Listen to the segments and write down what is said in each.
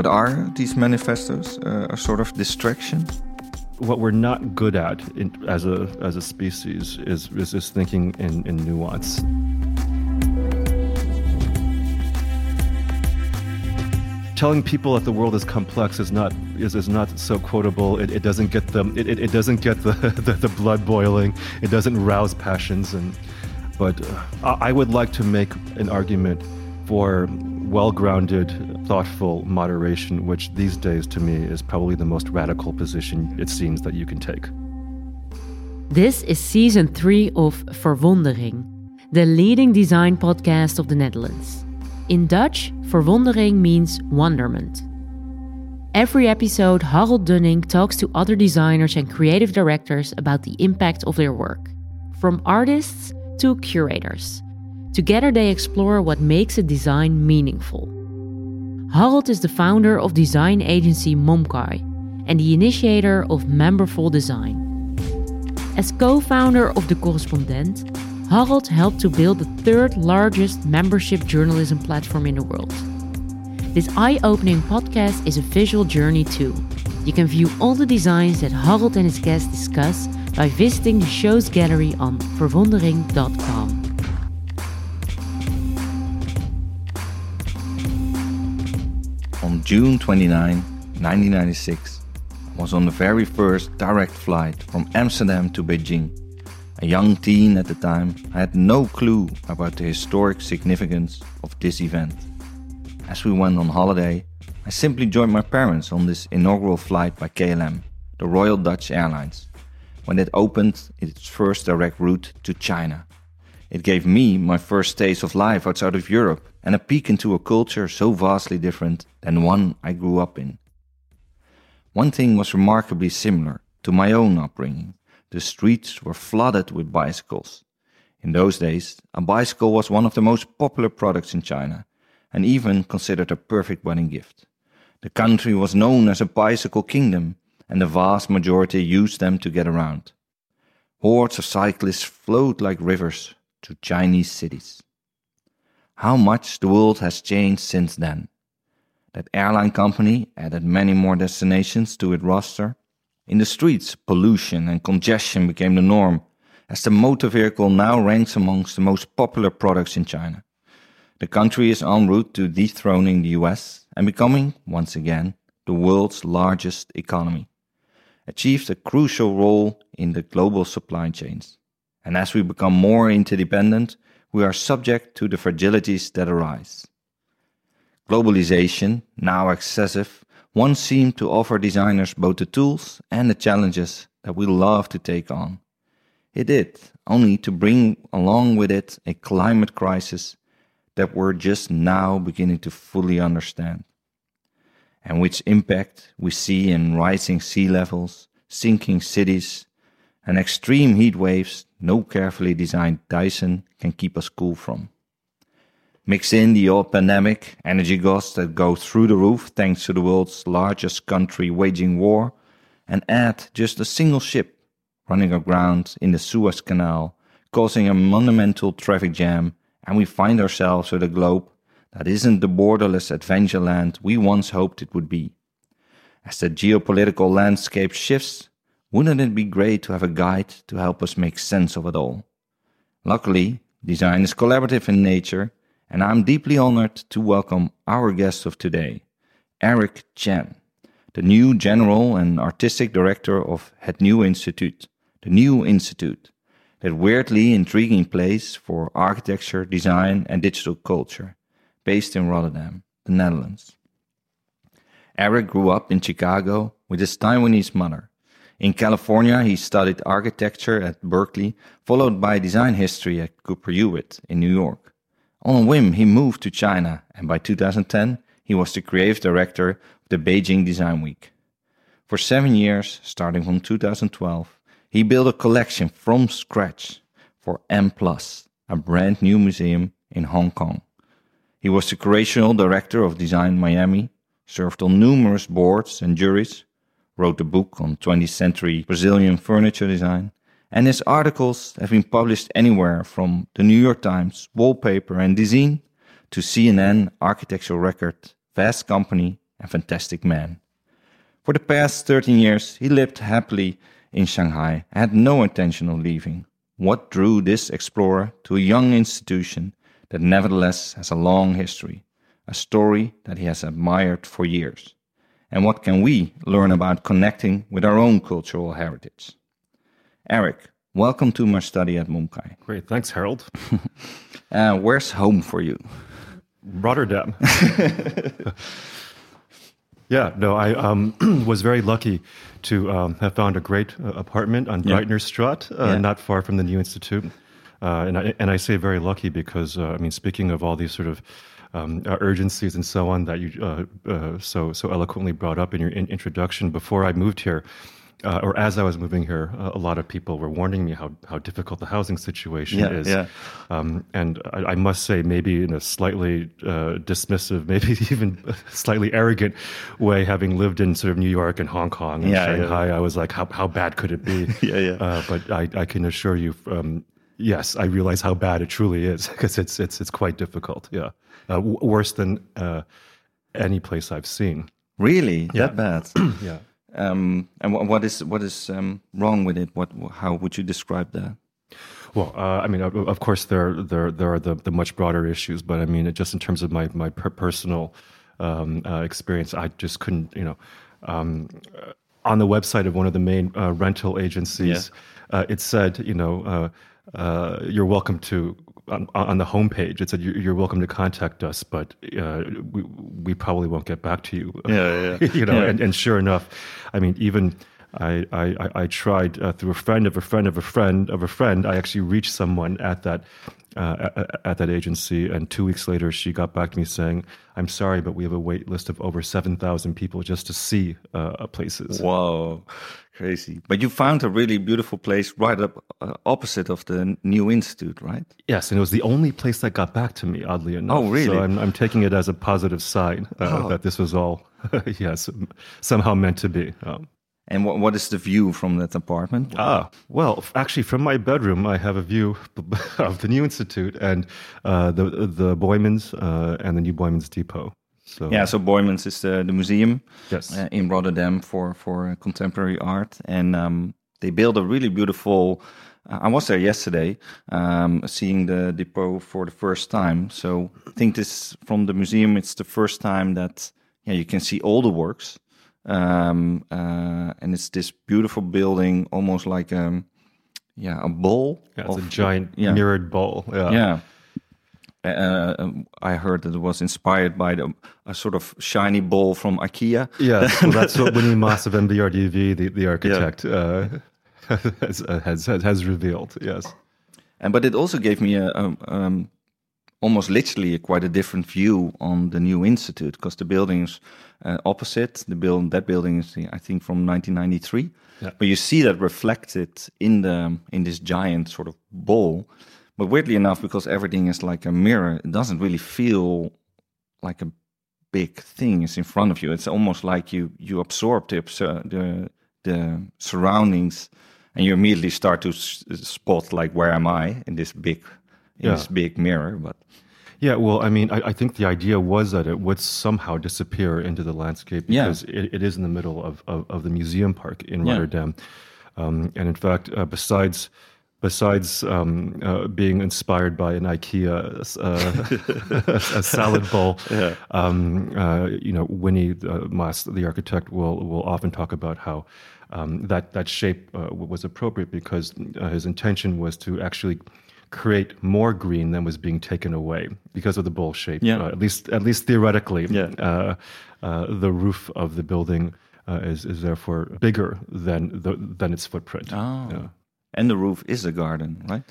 But are these manifestos uh, a sort of distraction? What we're not good at in, as a as a species is is, thinking in, in nuance. telling people that the world is complex is not is, is not so quotable. It, it doesn't get them. It, it, it doesn't get the, the, the blood boiling. It doesn't rouse passions. And but uh, I would like to make an argument for well-grounded, thoughtful moderation, which these days to me is probably the most radical position it seems that you can take. This is season three of Verwondering, the leading design podcast of the Netherlands. In Dutch, verwondering means wonderment. Every episode, Harald Dunnink talks to other designers and creative directors about the impact of their work, from artists to curators. Together, they explore what makes a design meaningful. Harald is the founder of design agency Momkai and the initiator of Memberful Design. As co founder of The Correspondent, Harald helped to build the third largest membership journalism platform in the world. This eye opening podcast is a visual journey too. You can view all the designs that Harald and his guests discuss by visiting the show's gallery on verwondering.com. On June 29, 1996, I was on the very first direct flight from Amsterdam to Beijing a young teen at the time, I had no clue about the historic significance of this event. As we went on holiday, I simply joined my parents on this inaugural flight by KLM, the Royal Dutch Airlines, when it opened its first direct route to China. It gave me my first taste of life outside of Europe and a peek into a culture so vastly different than one I grew up in. One thing was remarkably similar to my own upbringing the streets were flooded with bicycles. In those days, a bicycle was one of the most popular products in China and even considered a perfect wedding gift. The country was known as a bicycle kingdom, and the vast majority used them to get around. Hordes of cyclists flowed like rivers to Chinese cities. How much the world has changed since then. That airline company added many more destinations to its roster, in the streets, pollution and congestion became the norm, as the motor vehicle now ranks amongst the most popular products in China. The country is en route to dethroning the US and becoming, once again, the world's largest economy, achieved a crucial role in the global supply chains. And as we become more interdependent, we are subject to the fragilities that arise. Globalization, now excessive, once seemed to offer designers both the tools and the challenges that we love to take on. It did, only to bring along with it a climate crisis that we're just now beginning to fully understand, and which impact we see in rising sea levels, sinking cities, and extreme heat waves no carefully designed Dyson can keep us cool from. Mix in the old pandemic, energy costs that go through the roof thanks to the world's largest country waging war, and add just a single ship running aground in the Suez Canal, causing a monumental traffic jam, and we find ourselves with a globe that isn't the borderless adventure land we once hoped it would be. As the geopolitical landscape shifts, wouldn't it be great to have a guide to help us make sense of it all? Luckily, design is collaborative in nature and I'm deeply honored to welcome our guest of today, Eric Chen, the new general and artistic director of Het Nieuw Instituut, the New Institute, that weirdly intriguing place for architecture, design, and digital culture, based in Rotterdam, the Netherlands. Eric grew up in Chicago with his Taiwanese mother. In California, he studied architecture at Berkeley, followed by design history at Cooper Hewitt in New York. On a whim, he moved to China, and by 2010, he was the creative director of the Beijing Design Week. For seven years, starting from 2012, he built a collection from scratch for M, a brand new museum in Hong Kong. He was the curatorial director of Design Miami, served on numerous boards and juries, wrote a book on 20th century Brazilian furniture design, and his articles have been published anywhere from the New York Times, Wallpaper, and Design to CNN, Architectural Record, Fast Company, and fantastic man. For the past 13 years, he lived happily in Shanghai and had no intention of leaving. What drew this explorer to a young institution that nevertheless has a long history, a story that he has admired for years? And what can we learn about connecting with our own cultural heritage? Eric, welcome to my study at Momkai. Great, thanks, Harald. uh, where's home for you? Rotterdam. yeah, no, I um, was very lucky to um, have found a great uh, apartment on Yeah. Breitnerstraat, uh, Yeah. not far from the New Institute. Uh, and, I, and I say very lucky because, uh, I mean, speaking of all these sort of um, uh, urgencies and so on that you uh, uh, so so eloquently brought up in your in- introduction, before I moved here, uh, or as I was moving here, uh, a lot of people were warning me how, how difficult the housing situation Yeah, is. yeah. Um, and I, I must say, maybe in a slightly uh, dismissive, maybe even slightly arrogant way, having lived in sort of New York and Hong Kong and Yeah, yeah. Shanghai, I was like, how, how bad could it be? Yeah, yeah. Uh, but I, I can assure you, um, yes, I realize how bad it truly is because it's, it's, it's quite difficult. Yeah. Uh, w- worse than uh, any place I've seen. Really? That bad? Yeah. um, and wha- what is what is um, wrong with it? What? How would you describe that? Well, uh, I mean, of, course, there there there are the, the much broader issues, but I mean, it just in terms of my my per- personal um, uh, experience, I just couldn't, you know, um, uh, on the website of one of the main uh, rental agencies, uh, it said, you know, uh, uh, you're welcome to. On, on the homepage, it said you're, you're welcome to contact us, but uh, we, we probably won't get back to you. Yeah, yeah. you know, Yeah. and, and sure enough, I mean, even I, I, I- tried uh, through a friend of a friend of a friend of a friend. I actually reached someone at that uh, at, at that agency, and two weeks later, she got back to me saying, "I'm sorry, but we have a wait list of over seven thousand people just to see uh, places." Whoa, crazy! But you found a really beautiful place right up uh, opposite of the new institute, right? Yes, and it was the only place that got back to me. Oddly enough, Oh, really? So I'm, I'm taking it as a positive sign uh, Oh. that this was all, yes, somehow meant to be. Um, And what what is the view from that apartment? Ah, well, actually, from my bedroom, I have a view of the New Institute and uh, the the Boijmans uh, and the new Boijmans Depot. So Yeah, so Boijmans is the, the museum Yes. uh, in Rotterdam for for uh, contemporary art, and um, they build a really beautiful. Uh, I was there yesterday, um, seeing the depot for the first time. So I think this from the museum, it's the first time that yeah you can see all the works, um, uh, and it's this beautiful building, almost like um, yeah a bowl. Yeah, it's a giant yeah. mirrored bowl. Yeah. Yeah. Uh, um, I heard that it was inspired by the, a sort of shiny bowl from IKEA. Yeah, well, that's what Winy Maas of MVRDV, the, the architect, uh, has, uh, has, has has revealed. Yes. And but it also gave me a, a um, almost literally a, quite a different view on the new institute because the building's uh, opposite. The building that building is I think from 1993. Yeah. But you see that reflected in the in this giant sort of bowl. But weirdly enough, because everything is like a mirror, it doesn't really feel like a big thing is in front of you. It's almost like you you absorb the the the surroundings, and you immediately start to s- spot like where am I in this big in Yeah. this big mirror. But Yeah, well, I mean, I, I think the idea was that it would somehow disappear into the landscape Yeah. because it, it is in the middle of, of, of the museum park in Yeah. Rotterdam. Um, and in fact, uh, besides besides um, uh, being inspired by an IKEA uh, a salad bowl, um, uh, you know, Winy uh, the architect, will will often talk about how um, that that shape uh, was appropriate because uh, his intention was to actually create more green than was being taken away because of the bowl shape. Yeah. Uh, at least at least theoretically, Yeah. uh, uh, the roof of the building uh, is is therefore bigger than the, than its footprint. oh, Yeah. and the roof is a garden, right?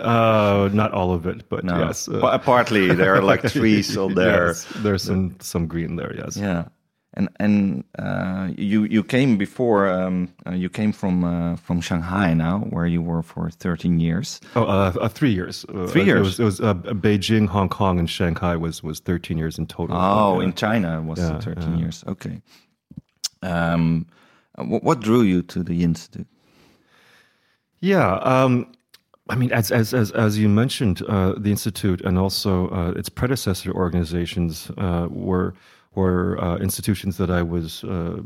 Uh, not all of it, but No, yes. uh, partly there are like trees on there. yes, there's some some green there. Yes. Yeah, and and uh, you you came before um, uh, you came from uh, from Shanghai now, where you were for thirteen years. Oh, uh, uh, three years. Uh, Three It years? was, it was Beijing, Hong Kong, and Shanghai was was 13 years in total. Oh, Yeah. in China was Yeah, thirteen yeah. years. Okay. Um, what, what drew you to the institute? Yeah, um, I mean, as as as as you mentioned, uh, the institute and also uh, its predecessor organizations uh, were were uh, institutions that I was uh,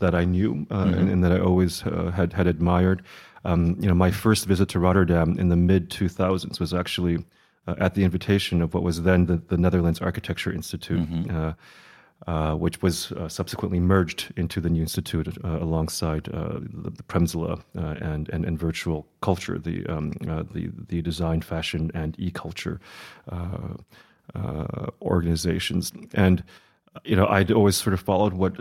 that I knew uh, and, and, that I always uh, had had admired. Um, you know, my first visit to Rotterdam in the mid 2000s was actually uh, at the invitation of what was then the, the Netherlands Architecture Institute. Mm-hmm. Uh, which was uh, subsequently merged into the new institute uh, alongside uh, the, the Premsela and, and, and virtual culture, the um, the the design, fashion, and e-culture organizations. And you know, I'd always sort of followed what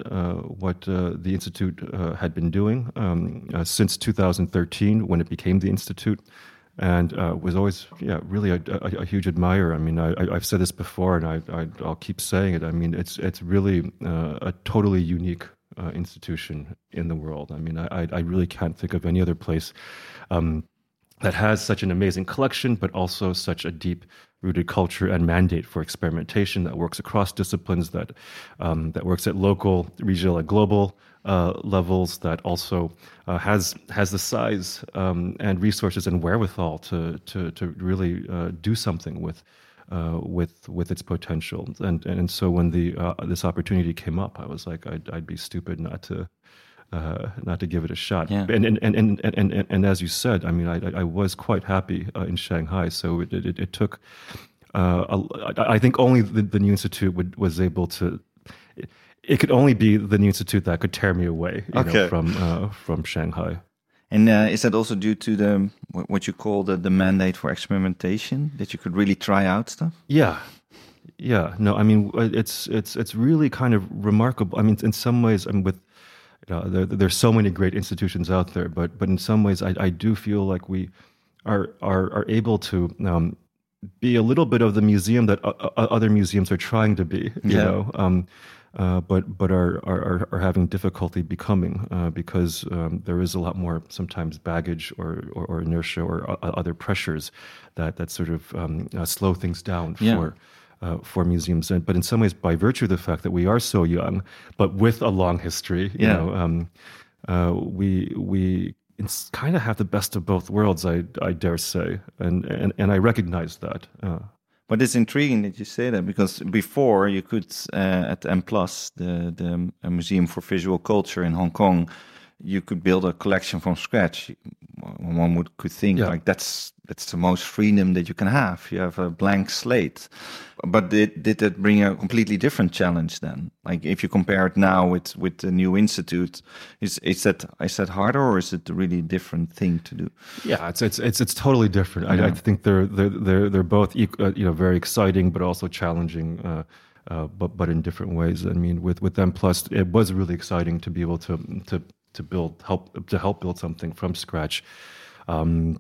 what the institute had been doing um, since 2013 when it became the institute and uh, was always yeah really a, a, a, huge admirer. I mean, I, have said this before, and I, will keep saying it. I mean, it's it's really uh, a totally unique uh, institution in the world. I mean, I, I really can't think of any other place um, that has such an amazing collection, but also such a deep rooted culture and mandate for experimentation that works across disciplines, that um, that works at local, regional, and global uh, levels that also uh, has has the size um, and resources and wherewithal to to to really uh, do something with. Uh, with with its potential and and so when the uh, this opportunity came up, I was like I'd, I'd be stupid not to uh, not to give it a shot. Yeah. And, and, and, and, and, and, and, as you said, I mean, I, I was quite happy uh, in Shanghai. So it, it, it took, uh, a, I think only the, the New Institute would, was able to, it could only be the new institute that could tear me away okay. know, from uh, from Shanghai. And uh, is that also due to the what you call the, the mandate for experimentation that you could really try out stuff? Yeah, yeah. No, I mean it's it's it's really kind of remarkable. I mean, in some ways, I mean, with you know, there, there's so many great institutions out there, but but in some ways, I, I do feel like we are are are able to um, be a little bit of the museum that other museums are trying to be. You yeah. know. Um, uh, but but are, are are having difficulty becoming uh, because um, there is a lot more sometimes baggage or or, or inertia or uh, other pressures that that sort of um, uh, slow things down yeah. for. Uh, for museums, and but in some ways, by virtue of the fact that we are so young, but with a long history, you yeah. know, um, we we kind of have the best of both worlds, I I dare say, and and and I recognize that. But it's intriguing that you say that because before you could uh, at M Plus, the the Museum for Visual Culture in Hong Kong, you could build a collection from scratch. One would could think yeah. like that's that's the most freedom that you can have. You have a blank slate. But did did that bring a completely different challenge then? Like if you compare it now with with the new institute, is is that is that harder or is it a really different thing to do? Yeah, it's it's it's, it's totally different. Yeah. I, I, think they're they're they're they're both uh, you know very exciting but also challenging. Uh, uh, but but in different ways. I mean, with with M plus, it was really exciting to be able to to to build help to help build something from scratch. Um,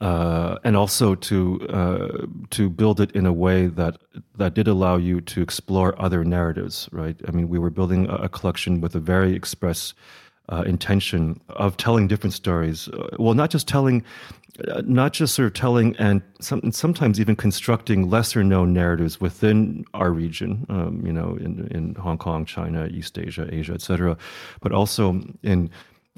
uh, and also to uh, to build it in a way that that did allow you to explore other narratives, right? I mean, we were building a, a collection with a very express uh, intention of telling different stories. Uh, well, not just telling, uh, not just sort of telling, and some, sometimes even constructing lesser known narratives within our region. Um, you know, in in Hong Kong, China, East Asia, Asia, etc., but also in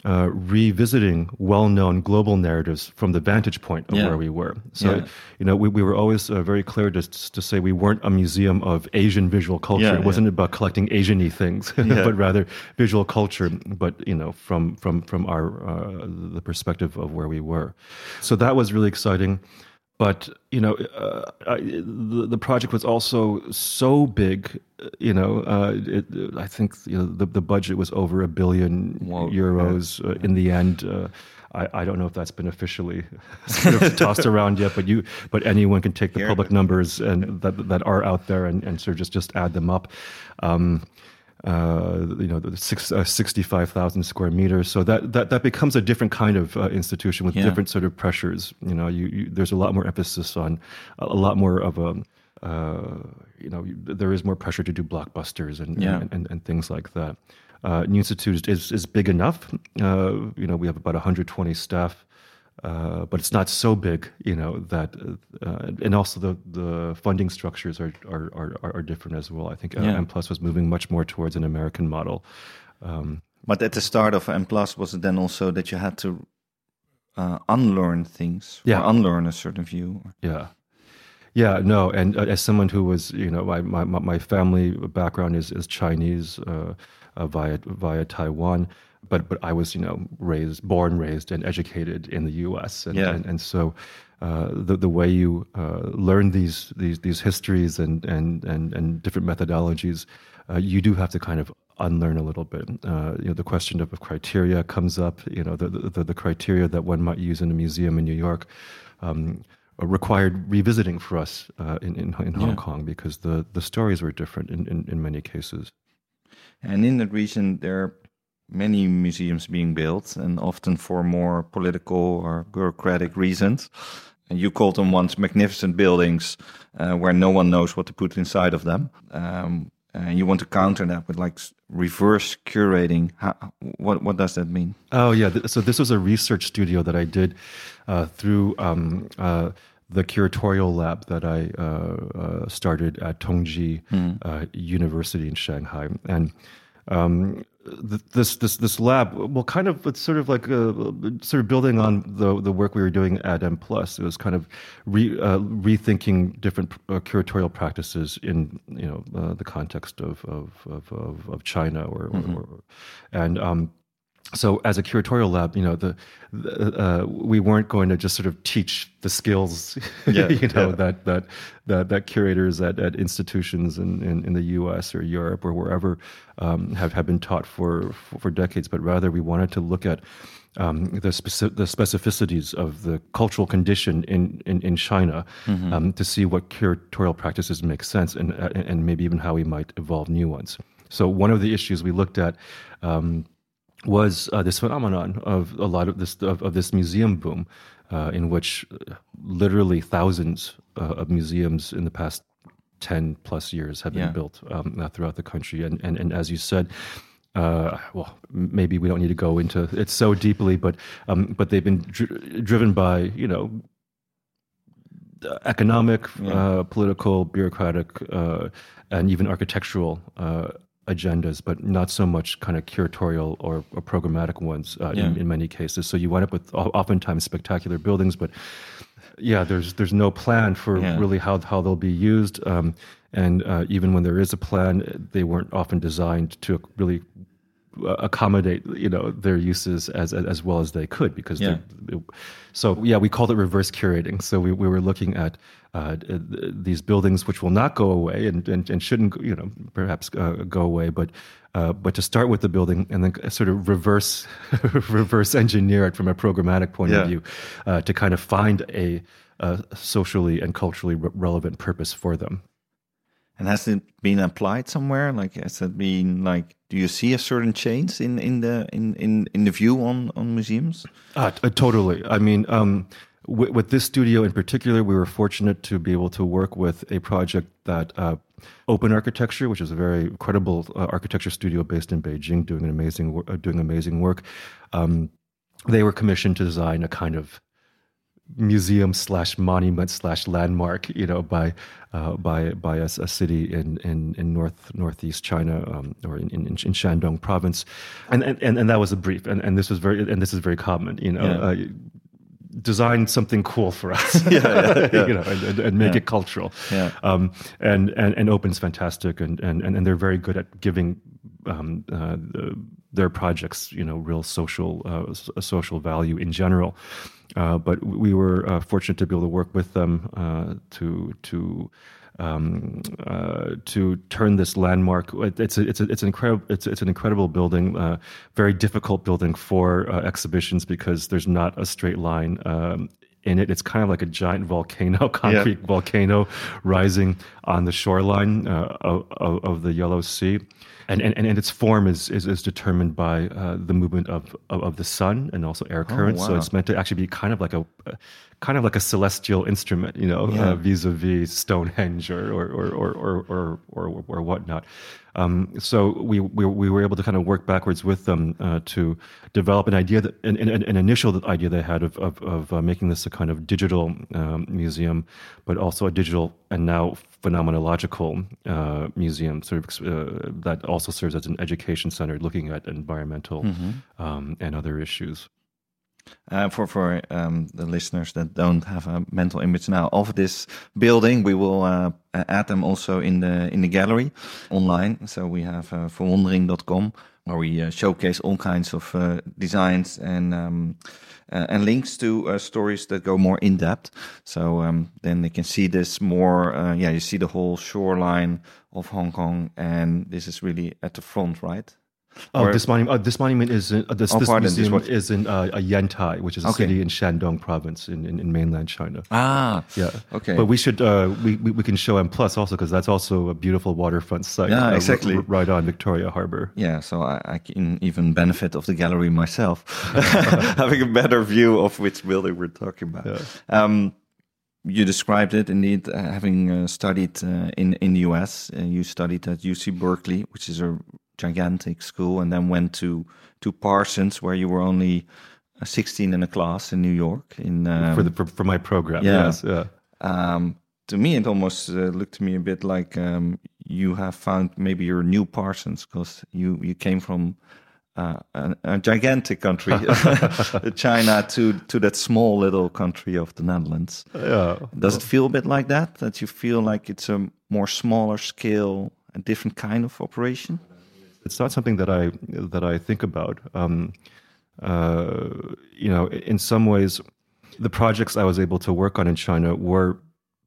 uh, revisiting well-known global narratives from the vantage point of yeah. where we were. So, yeah. you know, we, we were always uh, very clear to, to say we weren't a museum of Asian visual culture. Yeah, it wasn't about collecting Asian-y things, but rather visual culture, but, you know, from, from, from our, uh, the perspective of where we were. So that was really exciting but you know uh, I, the, the project was also so big you know uh, it, i think you know, the, the budget was over a billion Whoa. euros uh, in the end uh, I, I don't know if that's been officially sort of tossed around yet, but you, but anyone can take the Here, public numbers and that that are out there and, and sort of just just add them up. Um, uh, you know, the six, uh, 65,000 square meters. So that, that, that becomes a different kind of uh, institution with yeah. different sort of pressures. You know, you, you, there's a lot more emphasis on a, lot more of a, uh, you know, there is more pressure to do blockbusters and, yeah. and, and, and, things like that. Uh, New Institute is, is big enough. Uh, you know, we have about 120 staff. Uh, but it's not so big, you know, that, uh, and also the, the funding structures are, are, are, are different as well. I think uh, yeah. M Plus was moving much more towards an American model. Um, but at the start of M Plus, was it then also that you had to uh, unlearn things, yeah. unlearn a certain view? Yeah. Yeah, no, and uh, as someone who was, you know, my my, my family background is is Chinese uh, uh, via via Taiwan, but but I was, you know, raised, born, raised, and educated in the U.S. and Yeah. and, and so. Uh, the the way you uh, learn these these these histories and and and, and different methodologies, uh, you do have to kind of unlearn a little bit. Uh, you know, the question of, of criteria comes up. You know, the, the the criteria that one might use in a museum in New York. Um, required revisiting for us uh, in, in in Hong Yeah. Kong because the the stories were different in, in, in many cases. And in that region, there are many museums being built, and often for more political or bureaucratic reasons. And you called them once magnificent buildings uh, where no one knows what to put inside of them. Um, and you want to counter that with like reverse curating. How, what what does that mean? Oh yeah, so this was a research studio that I did uh, through um, uh, the curatorial lab that I uh, uh, started at Tongji uh, University in Shanghai, and um, this this this lab, well, kind of it's sort of like uh sort of building on the the work we were doing at M Plus. It was kind of re, uh, rethinking different uh, curatorial practices in you know uh, the context of of of, of, China or, or, or and um, so as a curatorial lab, you know, the, the uh, we weren't going to just sort of teach the skills, Yeah, you know, yeah. that that that that curators at, at institutions in, in, in the U.S. or Europe or wherever um, have have been taught for, for for decades, but rather we wanted to look at um, the speci- the specificities of the cultural condition in in, in China um, to see what curatorial practices make sense and and maybe even how we might evolve new ones. So one of the issues we looked at. Um, was uh, this phenomenon of a lot of this of, of this museum boom, uh, in which uh, literally thousands uh, of museums in the past ten plus years have been Yeah. built um, uh, throughout the country, and and, and as you said. Uh, well, maybe we don't need to go into it so deeply, but um, but they've been dri- driven by you know economic, uh, political, bureaucratic, uh, and even architectural uh, agendas, but not so much kind of curatorial or, or programmatic ones uh, in, Yeah. in many cases. So you wind up with oftentimes spectacular buildings, but yeah, there's there's no plan for Yeah. really how how they'll be used, um, and uh, even when there is a plan, they weren't often designed to really accommodate you know their uses as as, well as they could because Yeah. so yeah we called it reverse curating so we, we were looking at uh, these buildings which will not go away and, and, and shouldn't you know perhaps uh, go away but uh, but to start with the building and then sort of reverse reverse engineer it from a programmatic point Yeah. of view uh, to kind of find a, uh socially and culturally re- relevant purpose for them And has it been applied somewhere? Like, has it been like? Do you see a certain change in in the in in, in the view on on museums? Uh, uh, totally. I mean, um, with, with this studio in particular, we were fortunate to be able to work with a project that uh, Open Architecture, which is a very credible uh, architecture studio based in Beijing, doing an amazing uh, doing amazing work. Um, they were commissioned to design a kind of museum slash monument slash landmark, you know, by uh, by by a, a city in, in, in north northeast China um, or in, in, in Shandong province, and, and and that was a brief, and, and this was very and this is very common, you know. Yeah. Uh, design something cool for us, you know, and, and, and make it cultural. Yeah. Um, and, and and Open's fantastic, and, and and they're very good at giving um, uh, the, their projects, you know, real social uh, social value in general. Uh, but we were uh, fortunate to be able to work with them uh, to to um, uh, to turn this landmark. It's a, it's a, it's an incredible it's it's an incredible building, uh, very difficult building for uh, exhibitions because there's not a straight line. Um, in it, it's kind of like a giant volcano, concrete volcano rising on the shoreline uh, of, of, of the Yellow Sea, and and, and its form is is, is determined by uh, the movement of, of of the sun and also air currents. So wow. it's meant to actually be kind of like a kind of like a celestial instrument, you know, Yeah. uh, vis-a-vis Stonehenge or or or or or or, or, or whatnot. Um, so we, we we were able to kind of work backwards with them uh, to develop an idea that an, an, an initial idea they had of of, of uh, making this a kind of digital um, museum, but also a digital and now phenomenological uh, museum, sort of uh, that also serves as an education center, looking at environmental um, and other issues. Uh, for for um, the listeners that don't have a mental image now of this building, we will uh, add them also in the in the gallery online. So we have uh, verwondering.com where we uh, showcase all kinds of uh, designs and um, uh, and links to uh, stories that go more in depth. So um, then they can see this more. Yeah, you see the whole shoreline of Hong Kong, and this is really at the front, right? Oh, Or- this monument. Uh, this monument is in, uh, this, Oh, this pardon, museum was- is in uh, Yantai, which is a Okay. city in Shandong province in, in, in mainland China. Ah, Yeah. Okay. But we should uh, we, we we can show M plus also because that's also a beautiful waterfront site. Yeah, uh, r- exactly. r- right on Victoria Harbor. Yeah, so I, I can even benefit of the gallery myself, having a better view of which building we're talking about. Um, you described it indeed, uh, having uh, studied uh, in in the US. Uh, you studied at UC Berkeley, which is a gigantic school, and then went to to Parsons, where you were only uh, 16 in a class in New York. In um, for the for, for my program. yeah. Yes. Yeah. um, to me, it almost uh, looked to me a bit like um, you have found maybe your new Parsons because you you came from uh, a, a gigantic country, China, to to that small little country of the Netherlands. Yeah. Does it feel a bit like that? That you feel like it's a more smaller scale, a different kind of operation? It's not something that I that I think about. Um, uh, you know, in some ways, the projects I was able to work on in China were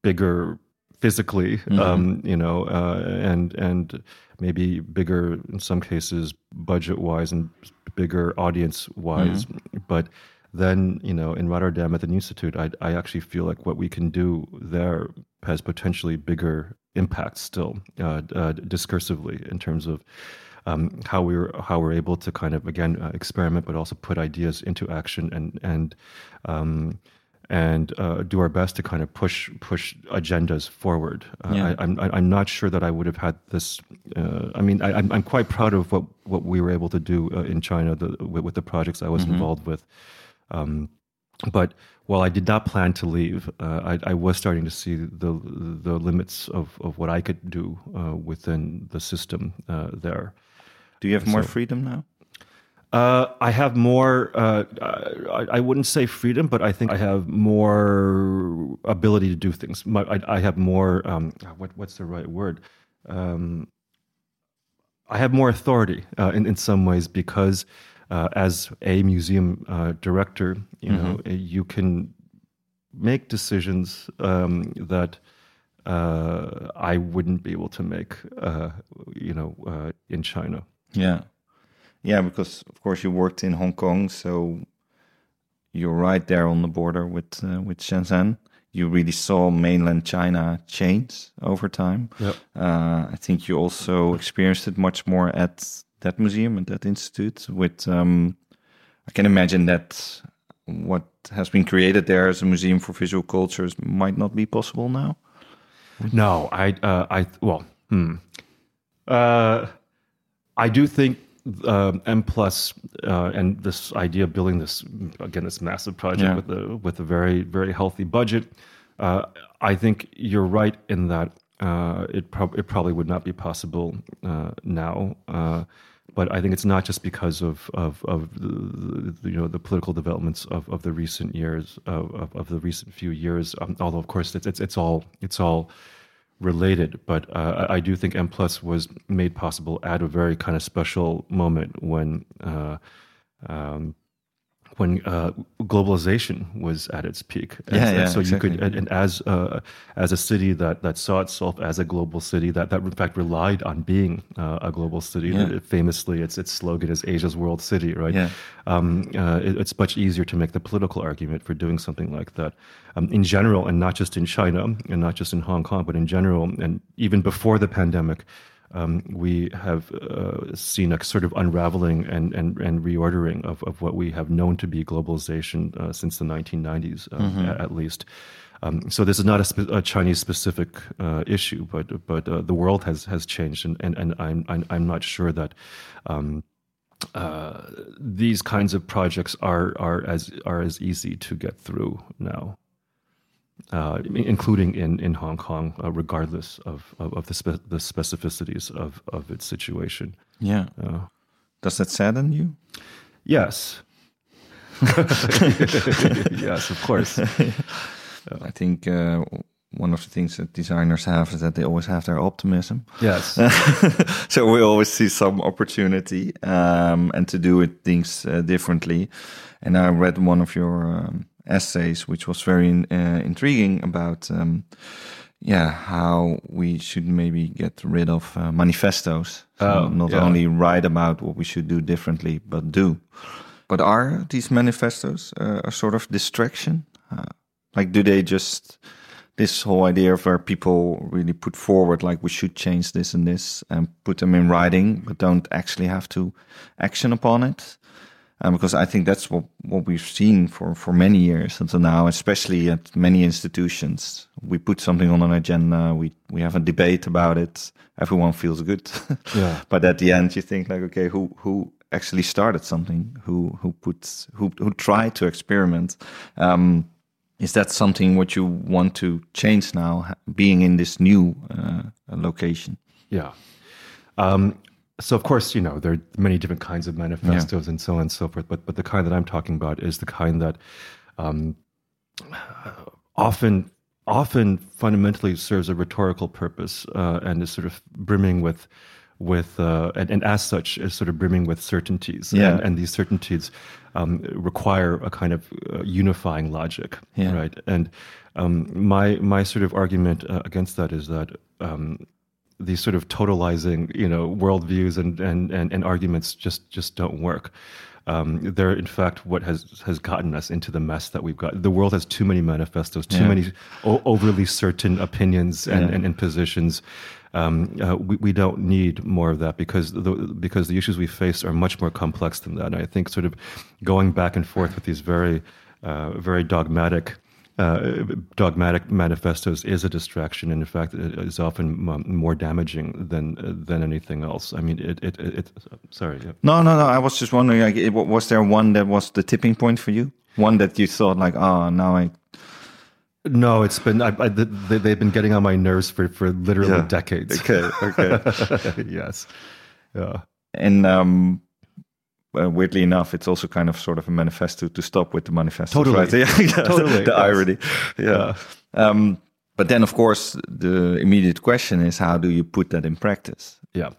bigger physically, um, you know, uh, and and maybe bigger in some cases budget wise and bigger audience wise, but. Then you know, in Rotterdam at the Institute, I, I actually feel like what we can do there has potentially bigger impact still, uh, uh, discursively in terms of um, how we're how we're able to kind of again uh, experiment, but also put ideas into action and and um, and uh, do our best to kind of push push agendas forward. Uh, Yeah. I, I'm I- I'm not sure that I would have had this. Uh, I mean, I, I'm I'm quite proud of what what we were able to do uh, in China the, with, with the projects I was involved with. Um, but while I did not plan to leave, uh, I, I was starting to see the the limits of, of what I could do uh, within the system uh, there. Do you have more freedom now? Uh, I have more. Uh, I, I wouldn't say freedom, but I think I have more ability to do things. My, I, I have more. Um, what, what's the right word? Um, I have more authority uh, in in some ways because uh, as a museum uh, director, you know, you can make decisions um, that uh, I wouldn't be able to make, uh, you know, uh, in China. Yeah, yeah, because of course you worked in Hong Kong, so you're right there on the border with uh, with Shenzhen. You really saw mainland China change over time. Yep. Uh, I think you also experienced it much more at that museum and that institute. With um, I can imagine that what has been created there as a museum for visual cultures might not be possible now. No, I, uh, I, well, hmm. Uh, I do think um, M plus uh, and this idea of building this again this massive project Yeah. with a with a very very healthy budget. Uh, I think you're right in that uh, it prob- it probably would not be possible uh, now. Uh, but I think it's not just because of of, of the, the, you know the political developments of, of the recent years of, of, of the recent few years. Um, although of course it's, it's it's all it's all related, but uh, I do think M Plus was made possible at a very kind of special moment when uh, um, when uh, globalization was at its peak. And, Yeah, and yeah, so you could, and, and as uh, as a city that that saw itself as a global city, that that in fact relied on being uh, a global city. Yeah. Famously, its its slogan is Asia's world city, right? Yeah. um, uh, it- it's much easier to make the political argument for doing something like that. Um, in general, and not just in China, and not just in Hong Kong, but in general, and even before the pandemic, um, we have uh, seen a sort of unraveling and, and, and reordering of, of what we have known to be globalization uh, since the 1990s, um, a- at least. Um, so this is not a, spe- a Chinese-specific uh, issue, but but uh, the world has has changed, and and, and I'm, I'm I'm not sure that um, uh, these kinds of projects are are as are as easy to get through now, uh, including in, in Hong Kong, uh, regardless of of, of the spe- the specificities of, of its situation. Yeah. Uh, Does that sadden you? yes, yes, of course. I think uh, one of the things that designers have is that they always have their optimism. Yes. so we always see some opportunity um, and to do it things uh, differently. And I read one of your um, essays, which was very uh, intriguing about. Um, yeah, how we should maybe get rid of uh, manifestos. So Oh, not yeah. only write about what we should do differently, but do. But are these manifestos uh, a sort of distraction? Uh, like, do they just this whole idea of where people really put forward like we should change this and this and put them in writing, but don't actually have to action upon it? Um, because I think that's what, what we've seen for, for many years until now, especially at many institutions. We put something on an agenda, we, we have a debate about it, everyone feels good. Yeah. but at the end, you think like, okay, who, who actually started something? Who, who puts, who, who tried to experiment? Um, is that something what you want to change now, being in this new uh, location? Yeah. Um, so of course, you know, there are many different kinds of manifestos and so on and so forth, but but the kind that I'm talking about is the kind that um, often often fundamentally serves a rhetorical purpose uh, and is sort of brimming with with uh, and, and as such is sort of brimming with certainties Yeah. and, and these certainties um, require a kind of uh, unifying logic Yeah. right and um, my my sort of argument uh, against that is that um, these sort of totalizing, you know, worldviews and and and, and arguments just just don't work. Um, they're in fact what has has gotten us into the mess that we've got. The world has too many manifestos, too Yeah. many o- overly certain opinions and, Yeah. and, and positions. Um, uh, we, we don't need more of that because the because the issues we face are much more complex than that. And I think sort of going back and forth with these very uh, very dogmatic uh, dogmatic manifestos is a distraction, and in fact, it is often um, more damaging than than anything else. I mean, it it, it, sorry. Yeah. No, no, no. I was just wondering, like, was there one that was the tipping point for you? One that you thought, like, oh, now I. No, it's been I, I, they, they've been getting on my nerves for for literally Yeah. decades. Okay, okay. yes. Yeah. and um, uh, weirdly enough, it's also kind of sort of a manifesto to stop with the manifesto. Totally. right? Yeah, yeah, Totally, The yes. irony. Yeah. Um, but then, of course, the immediate question is, how do you put that in practice? Yeah.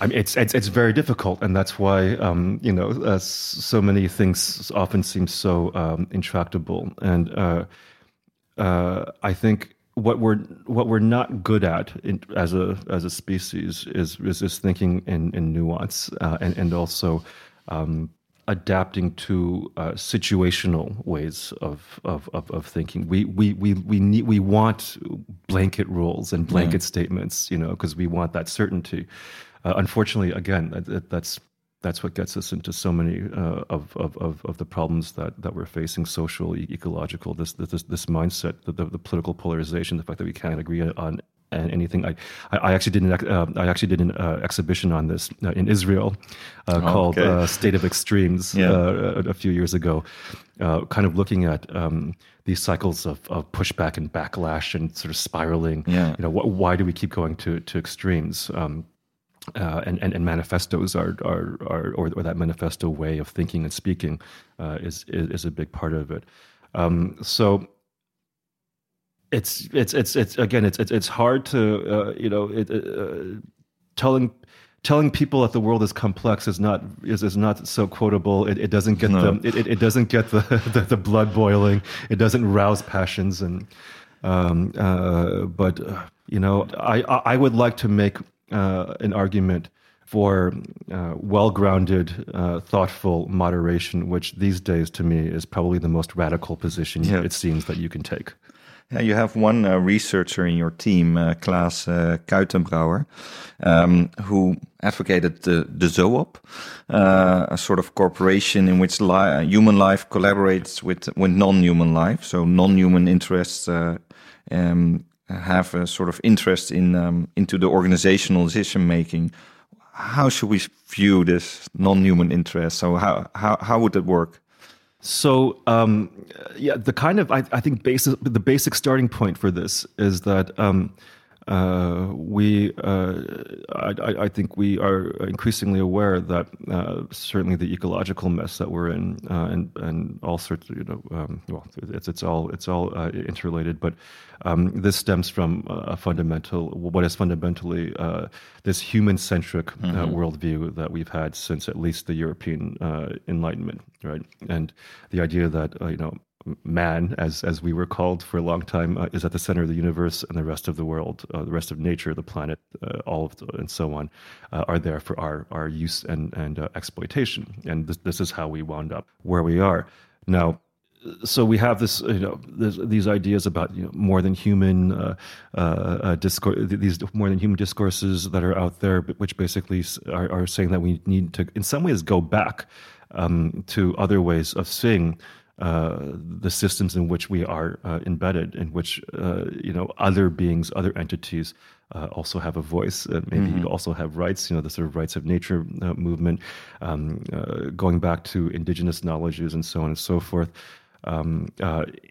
I mean, it's it's it's very difficult, and that's why um, you know uh, so many things often seem so um, intractable. And uh, uh, I think what we're what we're not good at in, as a as a species is is, thinking in in nuance uh, and and also um, adapting to uh, situational ways of, of, of, of thinking. We, we, we, we need, we want blanket rules and blanket statements, you know, because we want that certainty. Uh, unfortunately, again, that, that- that's, that's what gets us into so many uh, of, of, of, of the problems that, that we're facing, social, ecological, this, this, this mindset, the, the, the political polarization, the fact that we can't agree on anything. I, I actually did an, uh, I actually did an uh, exhibition on this uh, in Israel uh, called okay. uh, State of Extremes Yeah. uh, a, a few years ago, uh, kind of looking at um, these cycles of, of pushback and backlash and sort of spiraling. Yeah. You know, wh- why do we keep going to to extremes? Um, uh, and, and and manifestos are are, are or, or that manifesto way of thinking and speaking uh, is, is is a big part of it. Um, so it's it's it's it's again it's it's it's hard to uh, you know it, uh, telling telling people that the world is complex is not is, is not so quotable. It, it doesn't get No. them it, it, it doesn't get the, the the blood boiling. It doesn't rouse passions and um, uh, but uh, you know I I would like to make uh, an argument for uh, well-grounded, uh, thoughtful moderation, which these days to me is probably the most radical position Yeah. it seems that you can take. Yeah, you have one uh, researcher in your team, uh, Klaas uh, Kuitenbrouwer, um, who advocated the, the ZOOP, uh, a sort of corporation in which li- human life collaborates with, with non-human life. So non-human interests uh, um, have a sort of interest in um, into the organizational decision making. How should we view this non-human interest? So how how how would that work? So, um, yeah, the kind of I, I think basic the basic starting point for this is that um, uh, we, uh, I, I, think we are increasingly aware that uh, certainly the ecological mess that we're in, uh, and and all sorts, of, you know, um, well, it's it's all it's all uh, interrelated. But um, this stems from a fundamental, what is fundamentally uh, this human-centric mm-hmm. worldview that we've had since at least the European Enlightenment, right? And the idea that you know man, as as we were called for a long time, uh, is at the center of the universe, and the rest of the world, uh, the rest of nature, the planet, uh, all of the, and so on, uh, are there for our our use and and uh, exploitation. And this, this is how we wound up where we are now. So we have this, you know, these ideas about you know, more than human uh, discourse, these more than human discourses that are out there, which basically are, are saying that we need to, in some ways, go back um, to other ways of seeing uh, the systems in which we are uh, embedded, in which uh, you know other beings, other entities uh, also have a voice, maybe mm-hmm. also have rights. You know, the sort of rights of nature uh, movement, um, going back to indigenous knowledges and so on and so forth. Um,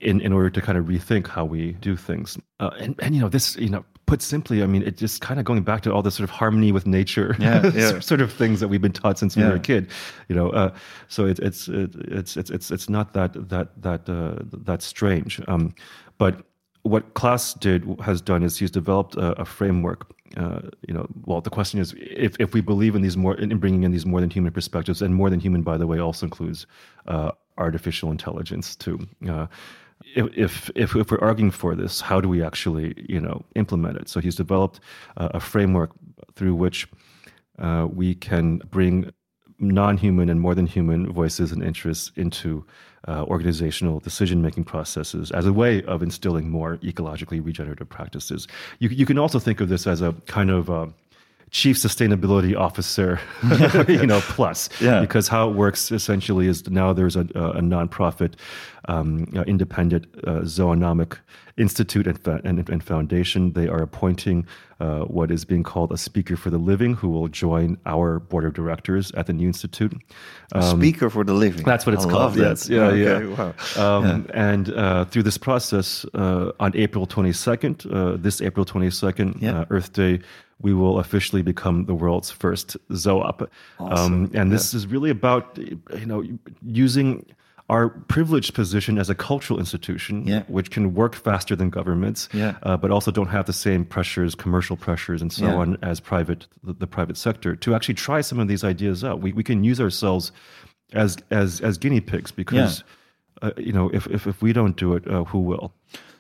in in order to kind of rethink how we do things, and and you know this you know put simply, I mean, it just kind of going back to all the sort of harmony with nature, yeah, yeah. sort of things that we've been taught since we were a kid, you know. Uh, so it, it's it, it's it's it's it's not that that that uh, that strange. Um, but what Klaas did has done is he's developed a, a framework. Uh, you know, well, the question is if if we believe in these more in bringing in these more than human perspectives, and more than human, by the way, also includes uh, artificial intelligence too uh, if, if, if we're arguing for this, how do we actually you know implement it? So he's developed uh, a framework through which uh, we can bring non-human and more than human voices and interests into uh, organizational decision-making processes as a way of instilling more ecologically regenerative practices. You, you can also think of this as a kind of uh, chief sustainability officer, you know, plus. Yeah. Because how it works essentially is now there's a, a nonprofit, um, independent uh, zoonomic institute and, and, and, foundation. They are appointing uh, what is being called a speaker for the living, who will join our board of directors at the new institute. Um, a speaker for the living. That's what it's I called. Yes. Yeah, okay. yeah. Wow. Um, yeah. And uh, through this process, uh, on April 22nd, uh, this April 22nd, yeah. Uh, Earth Day, we will officially become the world's first Zoöp. Awesome. Um, and this yeah. is really about you know using our privileged position as a cultural institution, yeah. which can work faster than governments, yeah. uh, but also don't have the same pressures, commercial pressures, and so yeah. on as private the, the, private sector, to actually try some of these ideas out. We we can use ourselves as as as guinea pigs because uh, you know if, if if we don't do it, uh, who will?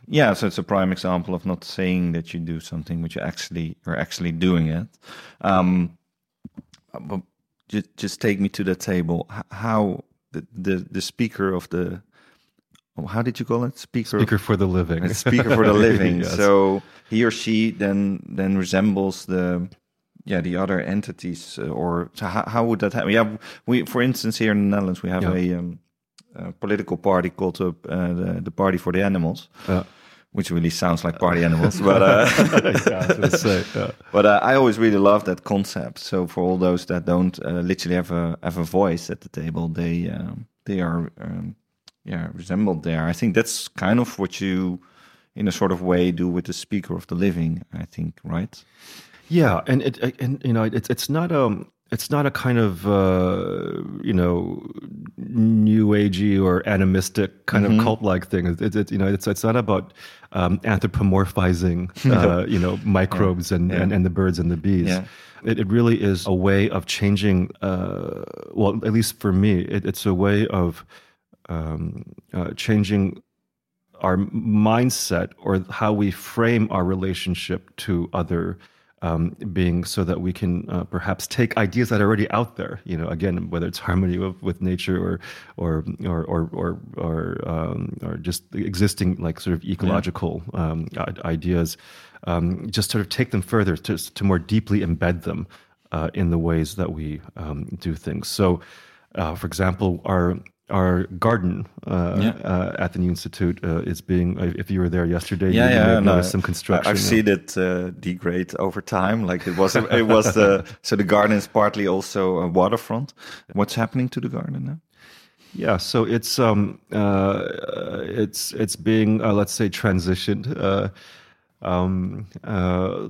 Yeah, so it's a prime example of not saying that you do something, but you actually are actually doing it. Um, but just, just take me to the table. How the, the, the speaker of the oh, how did you call it? Speaker speaker for the living. speaker for the living. yes. So he or she then then resembles the yeah the other entities uh, or so how, how would that happen? Yeah, we for instance here in the Netherlands we have yeah. a um, a political party called uh, the, the Party for the Animals. Uh, which really sounds like party animals, but uh, yeah, say, yeah. but uh, I always really love that concept. So for all those that don't uh, literally have a have a voice at the table, they um, they are um, yeah resembled there. I think that's kind of what you, in a sort of way, do with the speaker of the living. I think, right? Yeah, and it and you know it's it's not um it's not a kind of uh, you know new agey or animistic kind mm-hmm. of cult like thing. It's it, you know it's it's not about um, anthropomorphizing uh, you know microbes yeah. and, yeah. and and the birds and the bees. Yeah. It, it really is a way of changing. Uh, well, at least for me, it, it's a way of um, uh, changing our mindset or how we frame our relationship to other um, being so that we can uh, perhaps take ideas that are already out there. You know, again, whether it's harmony with, with nature or or or or or or, um, or just existing like sort of ecological yeah. um, ideas, um, just sort of take them further to to more deeply embed them uh, in the ways that we um, do things. So. Uh, for example, our our garden uh, yeah. uh, at the New Institute uh, is being. Uh, if you were there yesterday, yeah, you, yeah, may have no, some construction. I've seen it uh, degrade over time. Like it was, it was the so the garden is partly also a waterfront. What's happening to the garden now? Yeah, so it's um uh, it's it's being uh, let's say transitioned. Um, uh,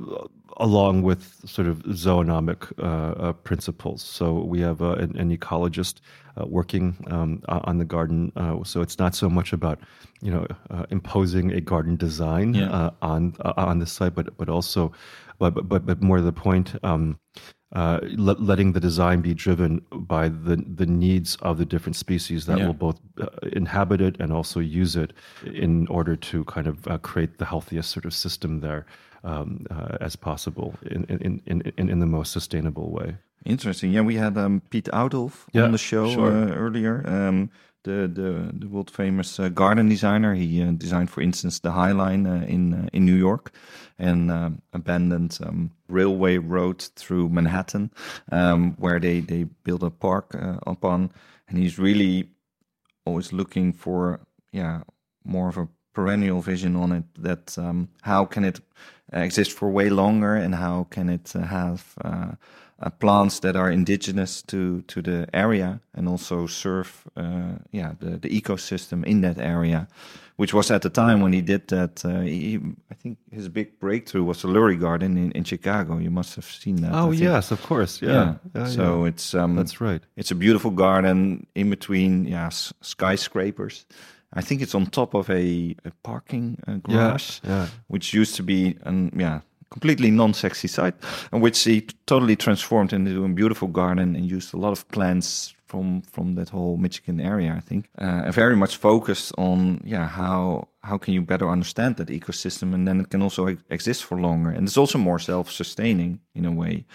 along with sort of zoonomic uh, uh, principles. So we have uh, an, an, ecologist uh, working um, on the garden. Uh, so it's not so much about you know imposing a garden design yeah. on on the site, but but also, but but but more to the point. Um, uh, let, letting the design be driven by the the needs of the different species that yeah. will both uh, inhabit it and also use it in order to kind of uh, create the healthiest sort of system there um, uh, as possible in, in, in, in, in the most sustainable way. Interesting. Yeah, we had um, Piet Oudolf yeah, on the show sure. Uh, earlier. Um, the, the the world famous uh, garden designer. He uh, designed, for instance, the High Line uh, in uh, in New York, and um, abandoned um, railway road through Manhattan, um, where they they built a park uh, upon. And he's really always looking for yeah more of a perennial vision on it. That um, how can it exist for way longer, and how can it uh, have uh, plants that are indigenous to to the area and also serve uh, yeah the, the ecosystem in that area which was at the time when he did that uh, he, I think his big breakthrough was the Lurie Garden in, in Chicago. You must have seen that oh yes of course. Yeah, yeah. yeah so yeah. it's um, that's right. it's a beautiful garden in between yeah skyscrapers. I think it's on top of a, a parking uh, garage, yeah, which used to be an yeah completely non-sexy site, and which he totally transformed into a beautiful garden and used a lot of plants from from that whole Michigan area. I think, uh, very much focused on yeah how how can you better understand that ecosystem, and then it can also exist for longer, and it's also more self-sustaining in a way.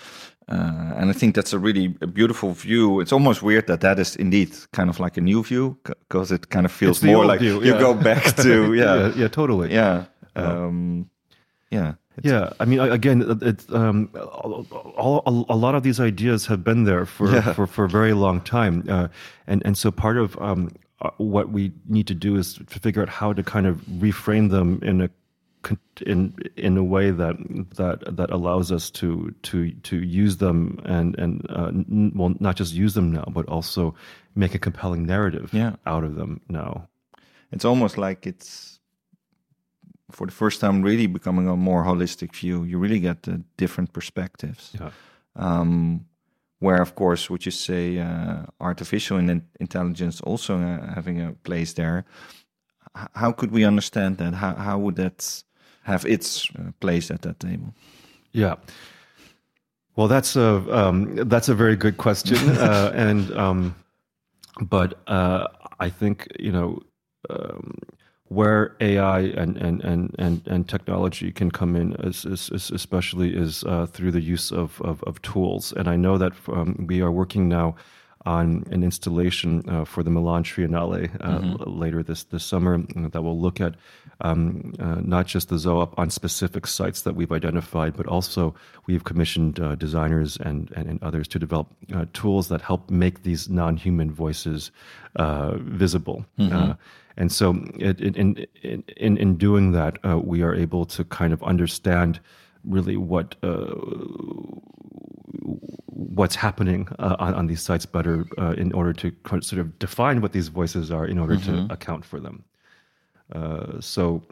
Uh, and I think that's a really a beautiful view. It's almost weird that that is indeed kind of like a new view because it kind of feels more like view, you go back to yeah, yeah, yeah, totally, yeah, um, yeah. It's, yeah, I mean, again, it's um, all, a lot of these ideas have been there for yeah. for, for a very long time, uh, and and so part of um, uh, what we need to do is to figure out how to kind of reframe them in a in in a way that that that allows us to to to use them and and uh, well not just use them now but also make a compelling narrative yeah. out of them now. It's almost like it's for the first time really becoming a more holistic view. You really get the different perspectives. Yeah. Um, where, of course, would you say uh, artificial intelligence also uh, having a place there? H- how could we understand that? How, how would that have its uh, place at that table? Yeah. Well, that's a um, that's a very good question, uh, and um, but uh, I think you know um, where AI and, and, and, and, and technology can come in, is, is, is especially is uh, through the use of, of, of, tools. And I know that um, we are working now on an installation uh, for the Milan Triennale uh, mm-hmm. later this, this summer that will look at um, uh, not just the zoo on specific sites that we've identified, but also we've commissioned uh, designers and, and, and, others to develop uh, tools that help make these non human voices visible. Mm-hmm. And so, it, it, in, in, in doing that, uh, we are able to kind of understand really what uh, what's happening uh, on, on, these sites better uh, in order to sort of define what these voices are in order mm-hmm. to account for them. Uh, so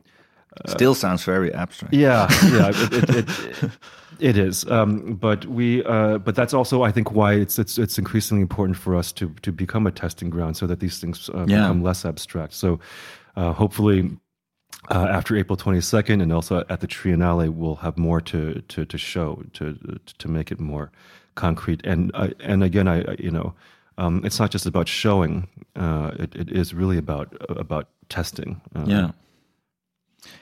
Still sounds very abstract. Yeah, yeah, it, it, it, it is. Um, but we, uh, but that's also, I think, why it's it's it's increasingly important for us to to become a testing ground so that these things uh, yeah. become less abstract. So, uh, hopefully. Uh, after April 22nd, and also at the Triennale, we'll have more to to, to show to to make it more concrete. And uh, and again, I, I you know, um, it's not just about showing; it, it is really about about testing. yeah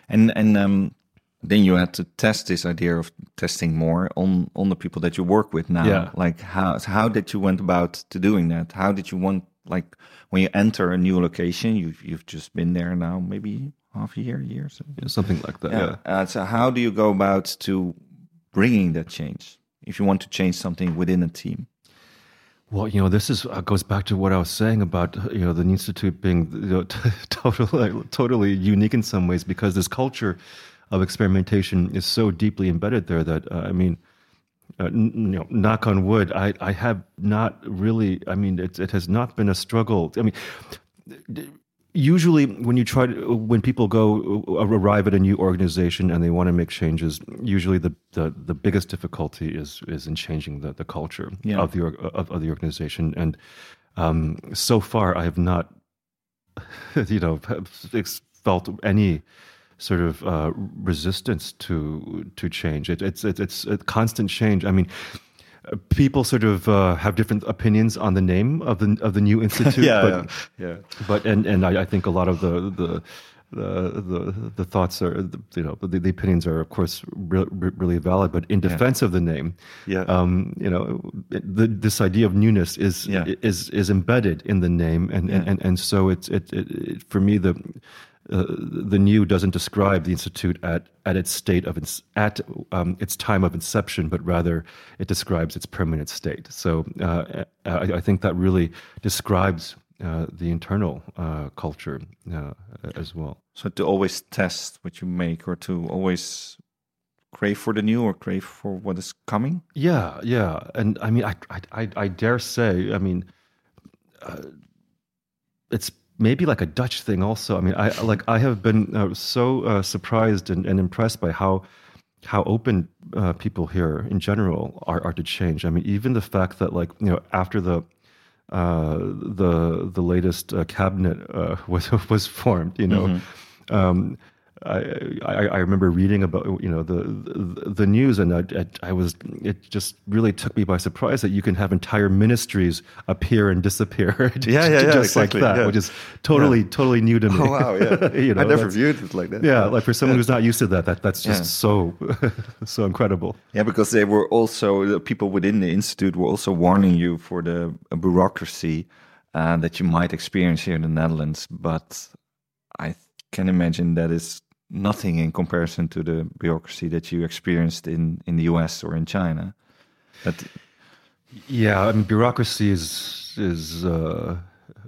and and um, then you had to test this idea of testing more on on the people that you work with now. Yeah. Like how how did you went about to doing that? How did you want like when you enter a new location? You've you've just been there now, maybe half a year, year, so. yeah, something like that. Yeah. yeah. Uh, so how do you go about to bringing that change? If you want to change something within a team. Well, you know, this is uh, goes back to what I was saying about you know the institute being you know, totally totally unique in some ways because this culture of experimentation is so deeply embedded there that uh, I mean, uh, n- you know, knock on wood, I I have not really. I mean, it it has not been a struggle. I mean. Usually when you try to when people go uh, arrive at a new organization and they want to make changes usually the the, the biggest difficulty is is in changing the, the culture Yeah. of the of, of the organization. And um, so far i have not you know felt any sort of uh, resistance to to change. It, it's it's it's a constant change. I mean people sort of uh, have different opinions on the name of the of the new institute but yeah. but and and I, I think a lot of the the the the, the thoughts are you know the, the opinions are of course re- re- really valid but in defense of the name Yeah. um you know the, this idea of newness is Yeah. is is embedded in the name and and, and and so it's it, it, it for me the uh, the new doesn't describe the institute at, at its state of ins- at um, its time of inception, but rather it describes its permanent state. So uh, I, I think that really describes uh, the internal uh, culture uh, as well. So to always test what you make, or to always crave for the new, or crave for what is coming. Yeah, yeah, and I mean, I, I, I, I dare say, I mean, uh, it's maybe like a Dutch thing. Also, I mean, I like I have been uh, so uh, surprised and, and impressed by how how open uh, people here in general are, are to change. I mean, even the fact that like you know after the uh, the the latest uh, cabinet uh, was was formed, you know. Um, I, I I remember reading about you know the the, the news and I, I, I was it just really took me by surprise that you can have entire ministries appear and disappear Yeah, yeah, yeah, just exactly, like that yeah. which is totally totally new to me Oh wow, yeah. you know, I never viewed it like that. yeah like for someone who's not used to that that that's just Yeah. so so incredible Yeah, because they were also the people within the institute were also warning you for the bureaucracy uh, that you might experience here in the Netherlands. But I can imagine that is nothing in comparison to the bureaucracy that you experienced in in the US or in China. That Yeah, I mean, bureaucracy is is uh,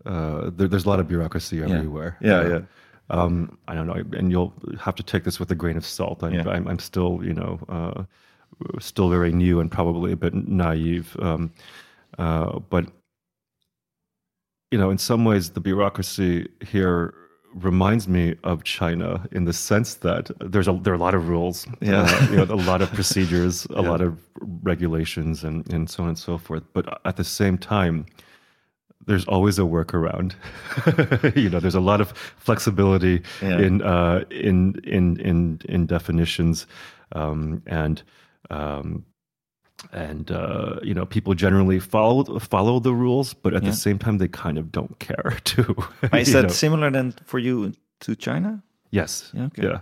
uh, there, there's a lot of bureaucracy everywhere. Yeah, Uh, yeah. Um, I don't know, and you'll have to take this with a grain of salt. I'm, Yeah. I'm, I'm still, you know, uh, still very new and probably a bit naive. Um, uh, but you know, in some ways, the bureaucracy here reminds me of China in the sense that there's a there are a lot of rules, Yeah. uh, you know, a lot of procedures, a Yeah. lot of regulations, and and so on and so forth. But at the same time, there's always a workaround. you know, there's a lot of flexibility Yeah. in uh, in in in in definitions, um, and um, and uh, you know, people generally follow follow the rules, but at Yeah. the same time, they kind of don't care too. is that know? similar then for you to China? Yes. Yeah, okay. Yeah.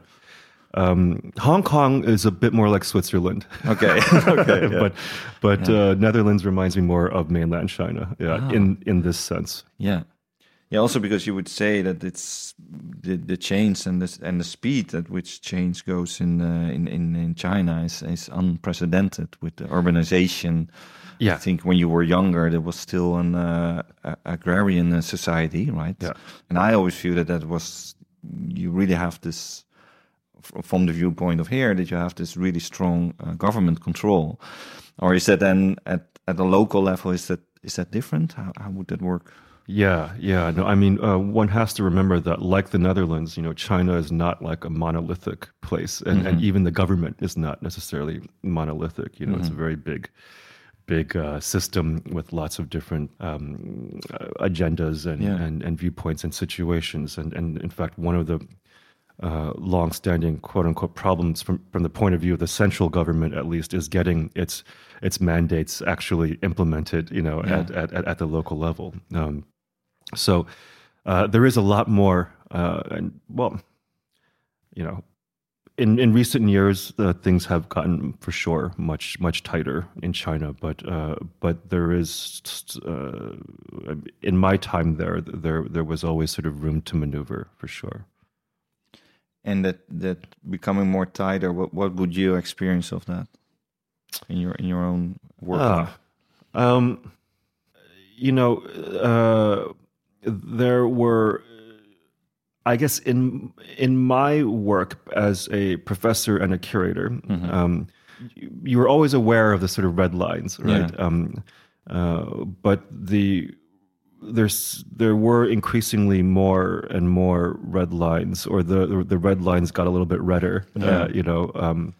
Um, Hong Kong is a bit more like Switzerland. Okay, okay, yeah. but but uh, Netherlands reminds me more of mainland China. Yeah, Ah. in in this sense. Yeah, yeah. Also, because you would say that it's the the change and the and the speed at which change goes in uh, in, in in China is is unprecedented with the urbanization. Yeah. I think when you were younger, there was still an uh, agrarian uh, society, right? Yeah. And I always feel that that was you really have this from the viewpoint of here that you have this really strong uh, government control, or is that then at at a local level is that is that different? How how would that work? Yeah, yeah. No, I mean, uh, one has to remember that, like the Netherlands, you know, China is not like a monolithic place, and, and even the government is not necessarily monolithic. You know, it's a very big, big uh, system with lots of different um, uh, agendas and, Yeah. and and viewpoints and situations. And and in fact, one of the uh, long-standing quote unquote problems from, from the point of view of the central government at least is getting its its mandates actually implemented you know at, at, at at the local level um, so uh, there is a lot more uh, and well you know in in recent years uh, things have gotten for sure much much tighter in China but uh, but there is uh, in my time there there there was always sort of room to maneuver for sure. And that that becoming more tighter what what would you experience of that in your in your own work? Ah, um, you know, uh, there were, I guess, in in my work as a professor and a curator, um, you, you were always aware of the sort of red lines, right? Yeah. Um, uh, but the there's there were increasingly more and more red lines, or the the red lines got a little bit redder. Uh, you know, um,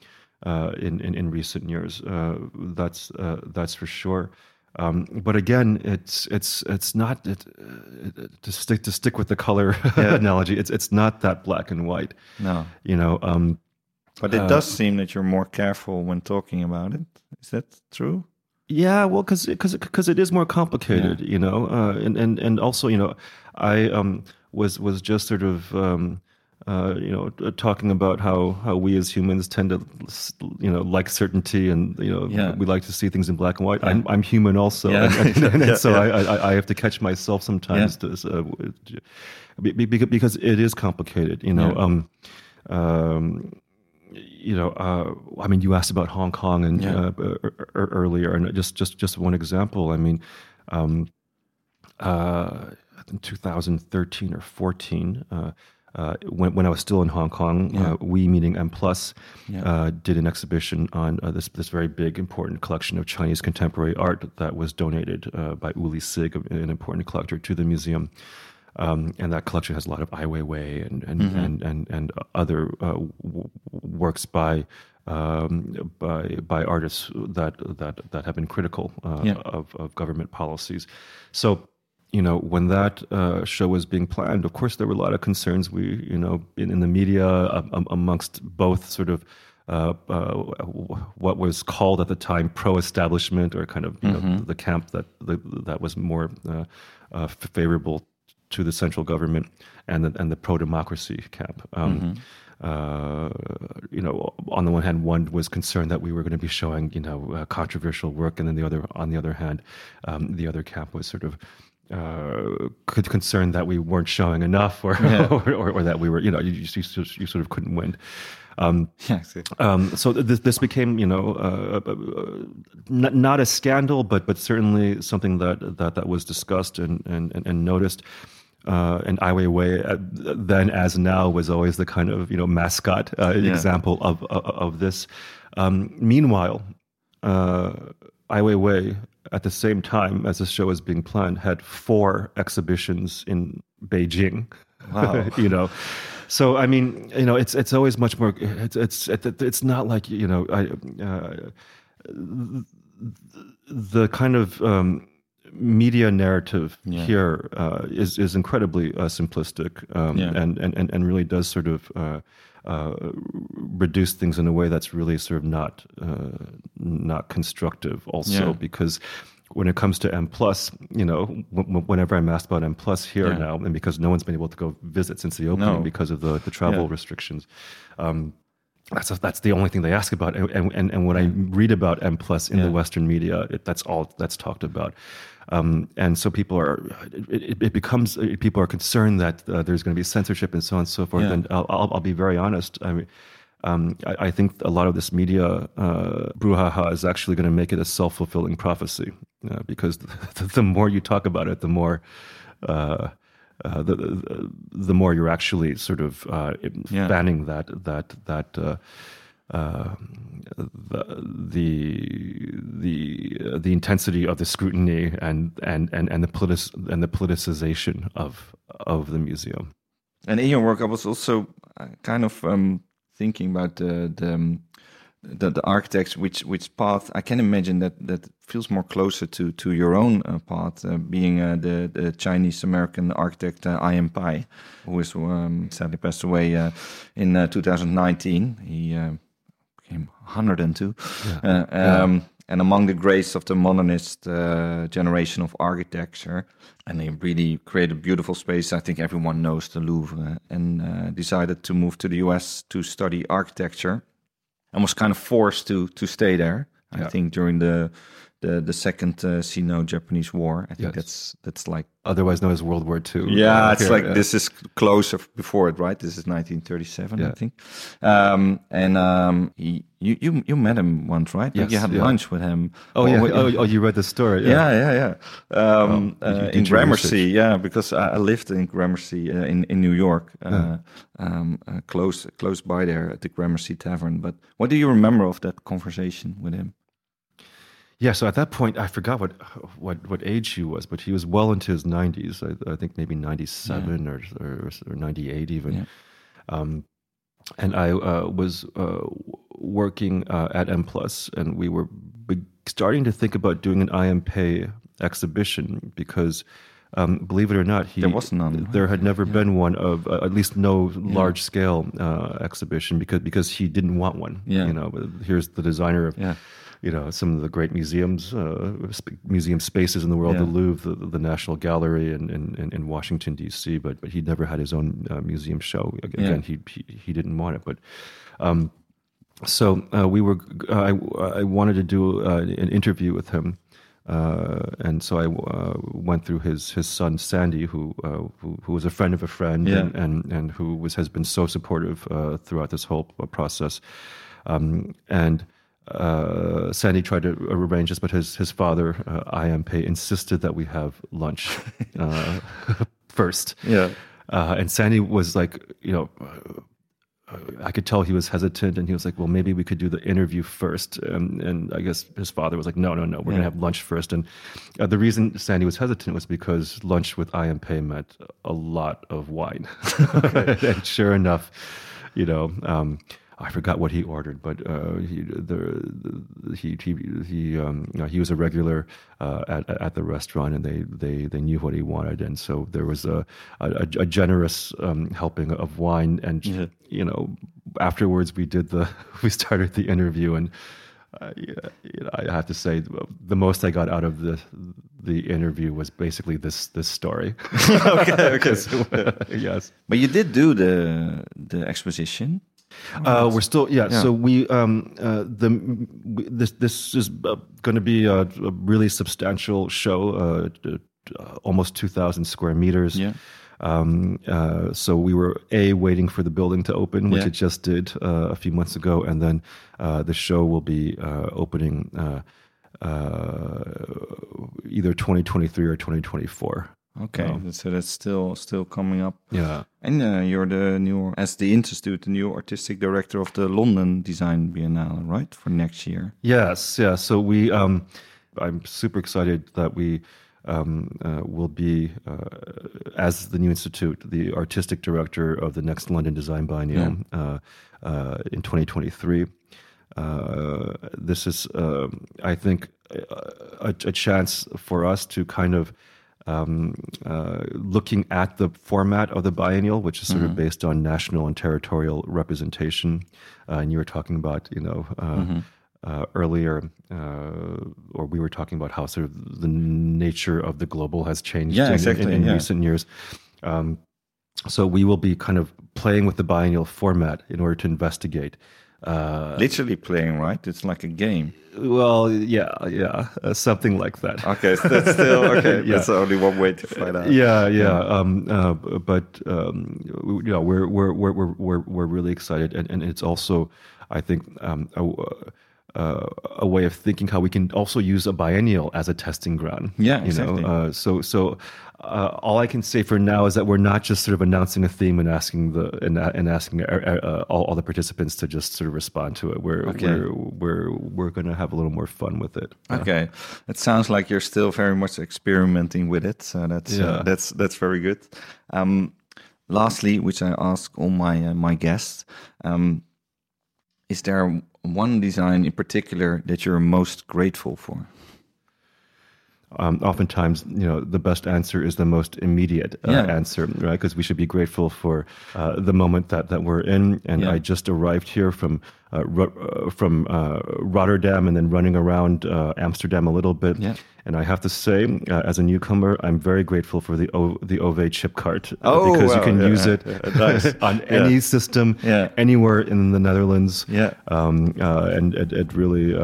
uh, in, in in recent years, uh, that's uh, that's for sure. Um, but again, it's it's it's not it, uh, to stick to stick with the color analogy. It's it's not that black and white. No. You know, um, But it does seem that you're more careful when talking about it. Is that true? Yeah, well, because because it is more complicated, you know, uh, and and and also, you know, I um, was was just sort of um, uh, you know talking about how how we as humans tend to you know like certainty and you know Yeah. we like to see things in black and white. I'm I'm human also, Yeah. and, and, and, Yeah, so yeah. I, I I have to catch myself sometimes to uh, be- be- because it is complicated, you know. Yeah. Um, um, you know, uh, I mean, you asked about Hong Kong and Yeah. uh, er, er, earlier, and just just just one example. I mean, um, uh, in 2013 or 14, uh, uh, when when I was still in Hong Kong, uh, we meeting M Plus uh, did an exhibition on uh, this this very big important collection of Chinese contemporary art that was donated uh, by Uli Sigg, an important collector, to the museum. Um, and that collection has a lot of Ai Weiwei and and, and and and other uh, w- works by um, by by artists that that that have been critical uh, Yeah. of of government policies. So you know when that uh, show was being planned, of course there were a lot of concerns. We you know in, in the media um, um, amongst both sort of. Uh, uh, what was called at the time pro-establishment, or kind of you know, the camp that the, that was more uh, uh, favorable to the central government and the, and the pro-democracy camp. Um, uh, you know, on the one hand, one was concerned that we were going to be showing, you know, uh, controversial work, and then the other, on the other hand, um, the other camp was sort of uh, that we weren't showing enough, or, or, or or that we were, you know, you, you, you, sort of couldn't win. Um, Yeah, um, so this, this became, you know, uh, uh, uh, not, not a scandal, but but certainly something that that, that was discussed and and, and, noticed. Uh, and Ai Weiwei, uh, then as now, was always the kind of you know mascot uh, example of of, of this. Um, meanwhile, uh, Ai Weiwei, at the same time as the show was being planned, had four exhibitions in Beijing. Wow. you know, so I mean, you know, it's it's always much more. It's it's it's not like you know, I, uh, the kind of um, media narrative here uh, is is incredibly uh, simplistic um, Yeah. and, and and and really does sort of. Uh, reduce things in a way that's really sort of not uh, not constructive. Also, Yeah. because when it comes to M plus, you know, w- w- whenever I'm asked about M plus here Yeah. now, and because no one's been able to go visit since the opening No. because of the the travel Yeah. restrictions. Um, that's that's the only thing they ask about, and and, and when I read about M plus in the Western media, it, that's all that's talked about. Um, and so people are, it, it- becomes people are concerned that uh, there's going to be censorship and so on and so forth. Yeah. And I'll, I'll, I'll be very honest. I mean, um, I, I think a lot of this media uh, brouhaha is actually going to make it a self fulfilling prophecy uh, because the, the more you talk about it, the more. Uh, uh, the, the the more you're actually sort of uh, Yeah. fanning that that that uh, the the the, the intensity of the scrutiny and and and and the politic and the politicization of of the museum. And in your work, I was also uh, kind of um, thinking about the the, um, the the architects, which which path I can imagine that that feels more closer to to your own uh, path, uh, being uh, the the Chinese American architect uh, I.M. Pei, who is um, sadly passed away uh, in uh, 2019. He uh, became 102. Uh, um, And among the greats of the modernist uh, generation of architecture, and they really created a beautiful space. I think everyone knows the Louvre, and uh, decided to move to the U.S. to study architecture, and was kind of forced to to stay there. I think during the the, the second uh, Sino-Japanese War. I think Yes. that's that's like Otherwise known as World War II. yeah, uh, it's here, like yeah. this is closer before it, right? This is 1937, I think. Um, and um, he, you you you met him once, right? Like you had yeah. lunch with him. Oh yeah. Oh, oh, you read the story. yeah, yeah, yeah. Um, Oh, uh, in Gramercy, yeah, because I, I lived in Gramercy uh, in in New York, uh, um, uh, close close by there at the Gramercy Tavern. But what do you remember of that conversation with him? Yeah, so at that point, I forgot what what what age he was, but he was well into his nineties. I, I, think maybe ninety seven or, or, or ninety eight even. Yeah. Um, and I uh, was uh, working uh, at M Plus, and we were starting to think about doing an IM exhibition because. Um, believe it or not, he, there was none. There had never yeah. been one of uh, at least no large scale uh, exhibition because because he didn't want one. Yeah. You know, here's the designer of yeah you know some of the great museums, uh, museum spaces in the world, yeah. the Louvre, the, the, National Gallery in, in, in Washington D.C. But but he never had his own uh, museum show. Again, yeah. he, he, he didn't want it. But um, so uh, we were. I I wanted to do uh, an interview with him. Uh, and so I uh, went through his his son Sandy, who uh, who, who was a friend of a friend, yeah. and, and, and who was has been so supportive uh, throughout this whole process. Um, and uh, Sandy tried to arrange this, but his his father, uh, I.M. Pei, insisted that we have lunch uh, first. Yeah, uh, and Sandy was like, you know. I could tell he was hesitant, and he was like, "Well, maybe we could do the interview first. And, and I guess his father was like, "No, no, no, we're yeah. gonna have lunch first. And uh, the reason Sandy was hesitant was because lunch with I.M. Pei meant a lot of wine. and sure enough, you know, um, I forgot what he ordered, but uh, he the, the, he he he um, you know, he was a regular uh, at at the restaurant, and they they they knew what he wanted, and so there was a a, a generous um, helping of wine, and yeah. you know afterwards we did the we started the interview, and uh, you know, I have to say the most I got out of the the interview was basically this this story. okay, okay, yes. But you did do the the exposition. Uh, we're still yeah, yeah. So we um, uh, the this this is uh, going to be a, a, really substantial show, uh, uh almost two thousand square meters. Yeah. Um, uh, so we were a waiting for the building to open, which yeah. it just did a few months ago, and then the show will be opening either 2023 or 2024. Okay, so that's still still coming up. Yeah, and uh, you're the new as the Institute, the new artistic director of the London Design Biennale, right, for next year? Yes, yeah. So we, um, I'm super excited that we um, uh, will be uh, as the new institute, the artistic director of the next London Design Biennial yeah. Uh, uh, in 2023. Uh, this is, um, I think, a, a chance for us to kind of um, uh, looking at the format of the biennial, which is sort mm-hmm. of based on national and territorial representation. Uh, and you were talking about, you know, uh, mm-hmm. Uh, earlier, uh, or we were talking about how sort of the nature of the global has changed yeah, in, exactly, in, in yeah. recent years. Um, so we will be kind of playing with the biennial format in order to investigate uh, Literally playing, right? It's like a game. Well, yeah, yeah, uh, something like that. Okay, so that's still okay. yeah. That's only one way to find out. Yeah, yeah. yeah. Um, uh, but um, you know, we're we're we're we're we're really excited, and and it's also, I think, um, uh, a way of thinking how we can also use a biennial as a testing ground. Yeah, you exactly. know. Uh, so so uh, all I can say for now is that we're not just sort of announcing a theme and asking the and, and asking uh, uh all, all, the participants to just sort of respond to it. We're okay. we're we're we're going to have a little more fun with it. Okay, it sounds like you're still very much experimenting with it. So that's uh, yeah. that's that's very good. Um, lastly, which I ask all my uh, my guests, um, is there one design in particular that you're most grateful for? Um, oftentimes, you know, the best answer is the most immediate uh, yeah. answer, right? Because we should be grateful for uh, the moment that, that we're in. And yeah. I just arrived here from uh, uh from uh, Rotterdam and then running around uh, Amsterdam a little bit. Yeah. And I have to say, as a newcomer, I'm very grateful for the o- the OV-chipkaart oh, because wow, you can use it on any system anywhere in the Netherlands. Yeah. Um, and it, it really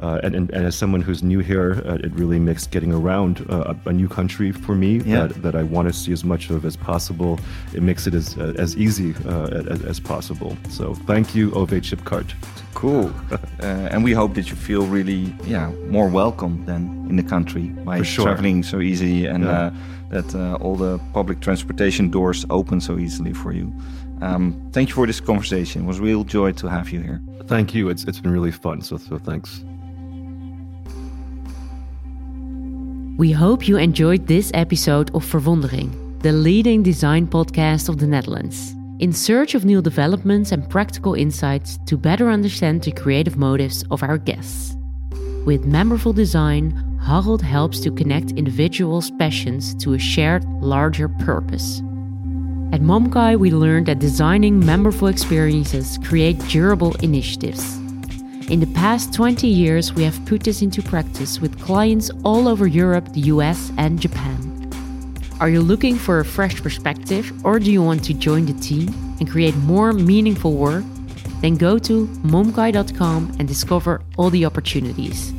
uh, and, and, and, as someone who's new here, uh, it really makes getting around uh, a, new country for me yeah. that, that I want to see as much of as possible. It makes it as, uh, as easy uh, as, as, possible. So thank you, OV-chipkaart. Cool. Uh, and we hope that you feel really yeah more welcome than in the country by sure. traveling so easy and yeah. that all the public transportation doors open so easily for you. Um, thank you for this conversation. It was a real joy to have you here. Thank you. It's, it's been really fun. So, so thanks. We hope you enjoyed this episode of Verwondering, the leading design podcast of the Netherlands. In search of new developments and practical insights to better understand the creative motives of our guests. With memorable design, Harald helps to connect individuals' passions to a shared, larger purpose. At Momkai, we learned that designing memorable experiences create durable initiatives. In the past 20 years, we have put this into practice with clients all over Europe, the US, and Japan. Are you looking for a fresh perspective, or do you want to join the team and create more meaningful work? Then go to momkai.com and discover all the opportunities.